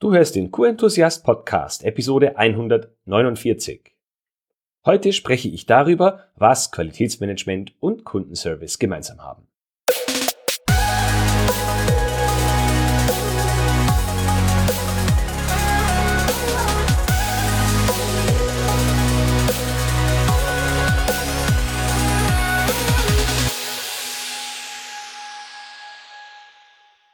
Du hörst den Q-Enthusiast Podcast, Episode 149. Heute spreche ich darüber, was Qualitätsmanagement und Kundenservice gemeinsam haben.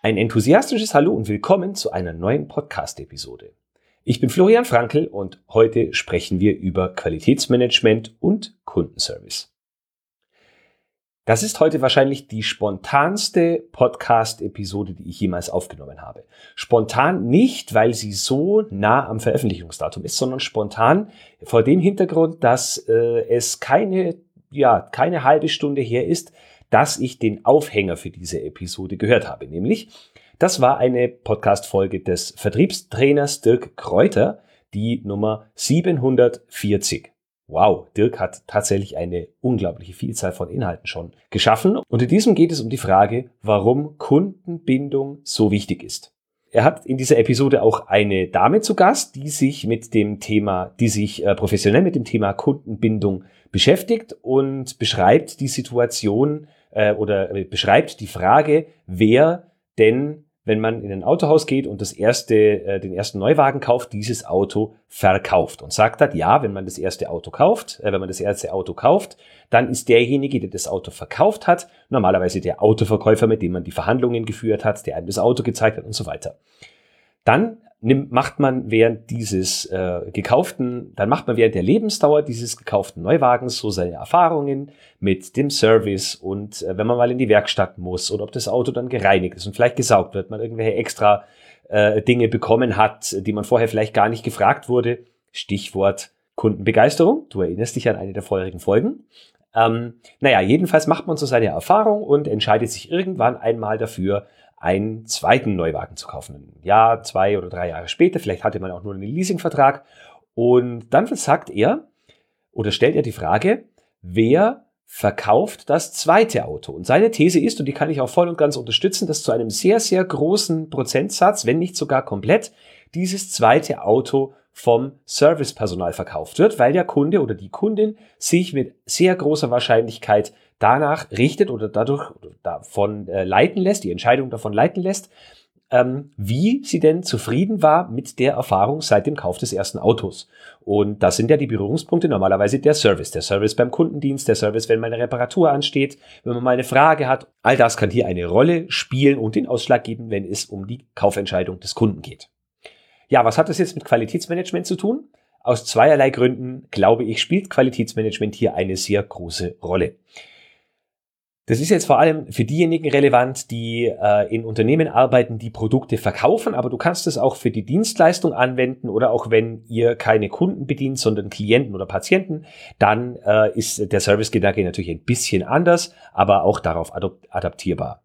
Ein enthusiastisches Hallo und willkommen zu einer neuen Podcast-Episode. Ich bin Florian Frankel und heute sprechen wir über Qualitätsmanagement und Kundenservice. Das ist heute wahrscheinlich die spontanste Podcast-Episode, die ich jemals aufgenommen habe. Spontan nicht, weil sie so nah am Veröffentlichungsdatum ist, sondern spontan vor dem Hintergrund, dass äh, es keine, ja, keine halbe Stunde her ist, dass ich den Aufhänger für diese Episode gehört habe. Nämlich, das war eine Podcast-Folge des Vertriebstrainers Dirk Kräuter, die Nummer 740. Wow, Dirk hat tatsächlich eine unglaubliche Vielzahl von Inhalten schon geschaffen. Und in diesem geht es um die Frage, warum Kundenbindung so wichtig ist. Er hat in dieser Episode auch eine Dame zu Gast, die sich mit dem Thema, die sich äh, professionell mit dem Thema Kundenbindung beschäftigt und beschreibt die Situation, äh, oder äh, beschreibt die Frage, wer denn, wenn man in ein Autohaus geht und das erste, äh, den ersten Neuwagen kauft, dieses Auto verkauft und sagt hat, ja, wenn man das erste Auto kauft, äh, wenn man das erste Auto kauft, dann ist derjenige, der das Auto verkauft hat, normalerweise der Autoverkäufer, mit dem man die Verhandlungen geführt hat, der einem das Auto gezeigt hat und so weiter. Dann nimmt, macht man während dieses äh, gekauften, dann macht man während der Lebensdauer dieses gekauften Neuwagens so seine Erfahrungen mit dem Service und äh, wenn man mal in die Werkstatt muss oder ob das Auto dann gereinigt ist und vielleicht gesaugt wird, man irgendwelche extra äh, Dinge bekommen hat, die man vorher vielleicht gar nicht gefragt wurde. Stichwort Kundenbegeisterung. Du erinnerst dich an eine der vorherigen Folgen. Ähm, naja, jedenfalls macht man so seine Erfahrung und entscheidet sich irgendwann einmal dafür, einen zweiten Neuwagen zu kaufen. Ein Jahr, zwei oder drei Jahre später, vielleicht hatte man auch nur einen Leasingvertrag. Und dann sagt er oder stellt er die Frage, wer verkauft das zweite Auto? Und seine These ist, und die kann ich auch voll und ganz unterstützen, dass zu einem sehr, sehr großen Prozentsatz, wenn nicht sogar komplett, dieses zweite Auto vom Servicepersonal verkauft wird, weil der Kunde oder die Kundin sich mit sehr großer Wahrscheinlichkeit danach richtet oder dadurch davon äh, leiten lässt, die Entscheidung davon leiten lässt, ähm, wie sie denn zufrieden war mit der Erfahrung seit dem Kauf des ersten Autos. Und das sind ja die Berührungspunkte normalerweise der Service. Der Service beim Kundendienst, der Service, wenn mal eine Reparatur ansteht, wenn man mal eine Frage hat. All das kann hier eine Rolle spielen und den Ausschlag geben, wenn es um die Kaufentscheidung des Kunden geht. Ja, was hat das jetzt mit Qualitätsmanagement zu tun? Aus zweierlei Gründen, glaube ich, spielt Qualitätsmanagement hier eine sehr große Rolle. Das ist jetzt vor allem für diejenigen relevant, die äh, in Unternehmen arbeiten, die Produkte verkaufen, aber du kannst es auch für die Dienstleistung anwenden oder auch wenn ihr keine Kunden bedient, sondern Klienten oder Patienten, dann äh, ist der Servicegedanke natürlich ein bisschen anders, aber auch darauf adaptierbar.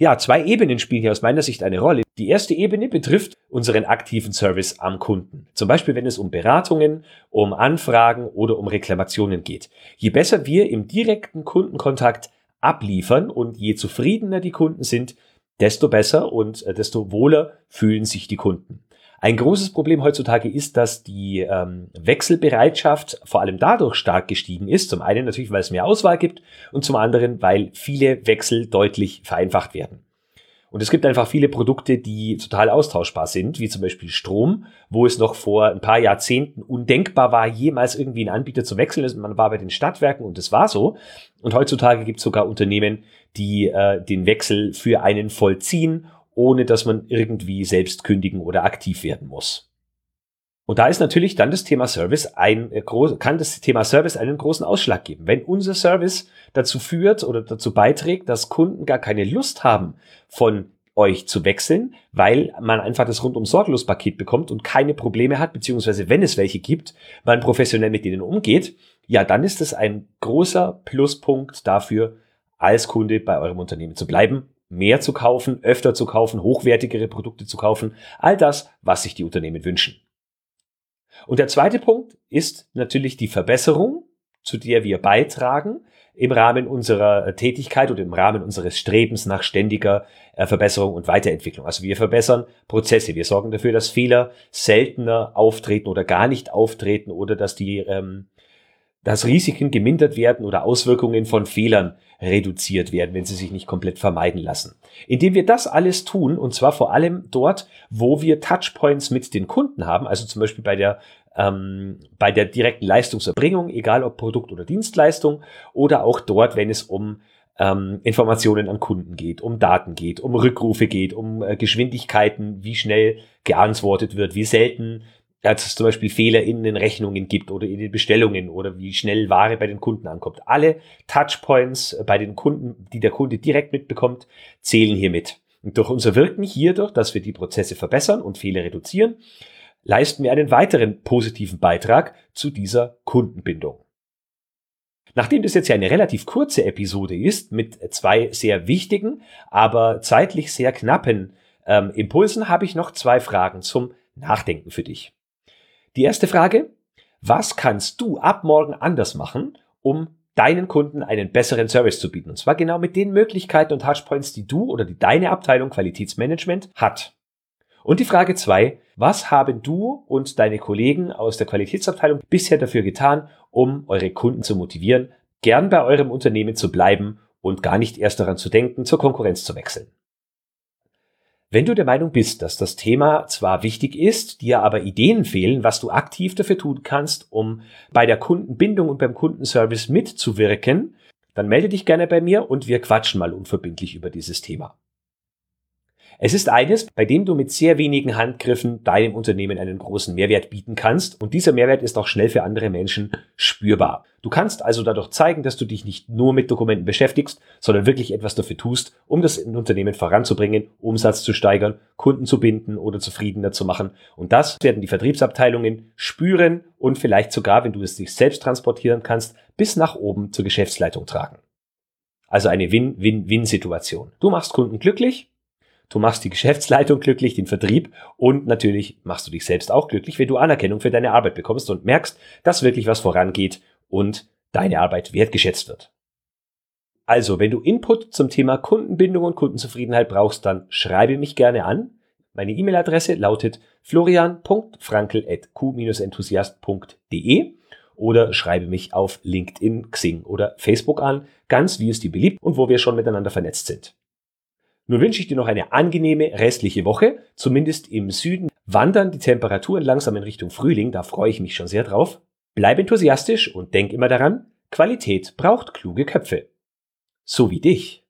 Ja, zwei Ebenen spielen hier aus meiner Sicht eine Rolle. Die erste Ebene betrifft unseren aktiven Service am Kunden. Zum Beispiel, wenn es um Beratungen, um Anfragen oder um Reklamationen geht. Je besser wir im direkten Kundenkontakt abliefern und je zufriedener die Kunden sind, desto besser und äh, desto wohler fühlen sich die Kunden. Ein großes Problem heutzutage ist, dass die ähm, Wechselbereitschaft vor allem dadurch stark gestiegen ist. Zum einen natürlich, weil es mehr Auswahl gibt und zum anderen, weil viele Wechsel deutlich vereinfacht werden. Und es gibt einfach viele Produkte, die total austauschbar sind, wie zum Beispiel Strom, wo es noch vor ein paar Jahrzehnten undenkbar war, jemals irgendwie einen Anbieter zu wechseln. Man war bei den Stadtwerken und es war so. Und heutzutage gibt es sogar Unternehmen, die äh, den Wechsel für einen vollziehen ohne dass man irgendwie selbst kündigen oder aktiv werden muss. Und da ist natürlich dann das Thema Service ein äh, kann das Thema Service einen großen Ausschlag geben. Wenn unser Service dazu führt oder dazu beiträgt, dass Kunden gar keine Lust haben, von euch zu wechseln, weil man einfach das rundum sorglos Paket bekommt und keine Probleme hat, beziehungsweise wenn es welche gibt, man professionell mit denen umgeht, ja, dann ist es ein großer Pluspunkt dafür, als Kunde bei eurem Unternehmen zu bleiben mehr zu kaufen, öfter zu kaufen, hochwertigere Produkte zu kaufen, all das, was sich die Unternehmen wünschen. Und der zweite Punkt ist natürlich die Verbesserung, zu der wir beitragen, im Rahmen unserer Tätigkeit oder im Rahmen unseres Strebens nach ständiger äh, Verbesserung und Weiterentwicklung. Also wir verbessern Prozesse, wir sorgen dafür, dass Fehler seltener auftreten oder gar nicht auftreten oder dass die ähm, dass Risiken gemindert werden oder Auswirkungen von Fehlern reduziert werden, wenn sie sich nicht komplett vermeiden lassen. Indem wir das alles tun, und zwar vor allem dort, wo wir Touchpoints mit den Kunden haben, also zum Beispiel bei der ähm, bei der direkten Leistungserbringung, egal ob Produkt oder Dienstleistung, oder auch dort, wenn es um ähm, Informationen an Kunden geht, um Daten geht, um Rückrufe geht, um äh, Geschwindigkeiten, wie schnell geantwortet wird, wie selten dass es zum Beispiel Fehler in den Rechnungen gibt oder in den Bestellungen oder wie schnell Ware bei den Kunden ankommt. Alle Touchpoints bei den Kunden, die der Kunde direkt mitbekommt, zählen hier mit. Und durch unser Wirken hierdurch, dass wir die Prozesse verbessern und Fehler reduzieren, leisten wir einen weiteren positiven Beitrag zu dieser Kundenbindung. Nachdem das jetzt ja eine relativ kurze Episode ist, mit zwei sehr wichtigen, aber zeitlich sehr knappen ähm, Impulsen, habe ich noch zwei Fragen zum Nachdenken für dich. Die erste Frage, was kannst du ab morgen anders machen, um deinen Kunden einen besseren Service zu bieten? Und zwar genau mit den Möglichkeiten und Touchpoints, die du oder die deine Abteilung Qualitätsmanagement hat. Und die Frage zwei, was haben du und deine Kollegen aus der Qualitätsabteilung bisher dafür getan, um eure Kunden zu motivieren, gern bei eurem Unternehmen zu bleiben und gar nicht erst daran zu denken, zur Konkurrenz zu wechseln? Wenn du der Meinung bist, dass das Thema zwar wichtig ist, dir aber Ideen fehlen, was du aktiv dafür tun kannst, um bei der Kundenbindung und beim Kundenservice mitzuwirken, dann melde dich gerne bei mir und wir quatschen mal unverbindlich über dieses Thema. Es ist eines, bei dem du mit sehr wenigen Handgriffen deinem Unternehmen einen großen Mehrwert bieten kannst und dieser Mehrwert ist auch schnell für andere Menschen spürbar. Du kannst also dadurch zeigen, dass du dich nicht nur mit Dokumenten beschäftigst, sondern wirklich etwas dafür tust, um das Unternehmen voranzubringen, Umsatz zu steigern, Kunden zu binden oder zufriedener zu machen. Und das werden die Vertriebsabteilungen spüren und vielleicht sogar, wenn du es dich selbst transportieren kannst, bis nach oben zur Geschäftsleitung tragen. Also eine Win-Win-Win-Situation. Du machst Kunden glücklich, Du machst die Geschäftsleitung glücklich, den Vertrieb und natürlich machst du dich selbst auch glücklich, wenn du Anerkennung für deine Arbeit bekommst und merkst, dass wirklich was vorangeht und deine Arbeit wertgeschätzt wird. Also, wenn du Input zum Thema Kundenbindung und Kundenzufriedenheit brauchst, dann schreibe mich gerne an. Meine E-Mail-Adresse lautet florian.frankel.q-enthusiast.de oder schreibe mich auf LinkedIn, Xing oder Facebook an, ganz wie es dir beliebt und wo wir schon miteinander vernetzt sind. Nun wünsche ich dir noch eine angenehme restliche Woche. Zumindest im Süden wandern die Temperaturen langsam in Richtung Frühling. Da freue ich mich schon sehr drauf. Bleib enthusiastisch und denk immer daran, Qualität braucht kluge Köpfe. So wie dich.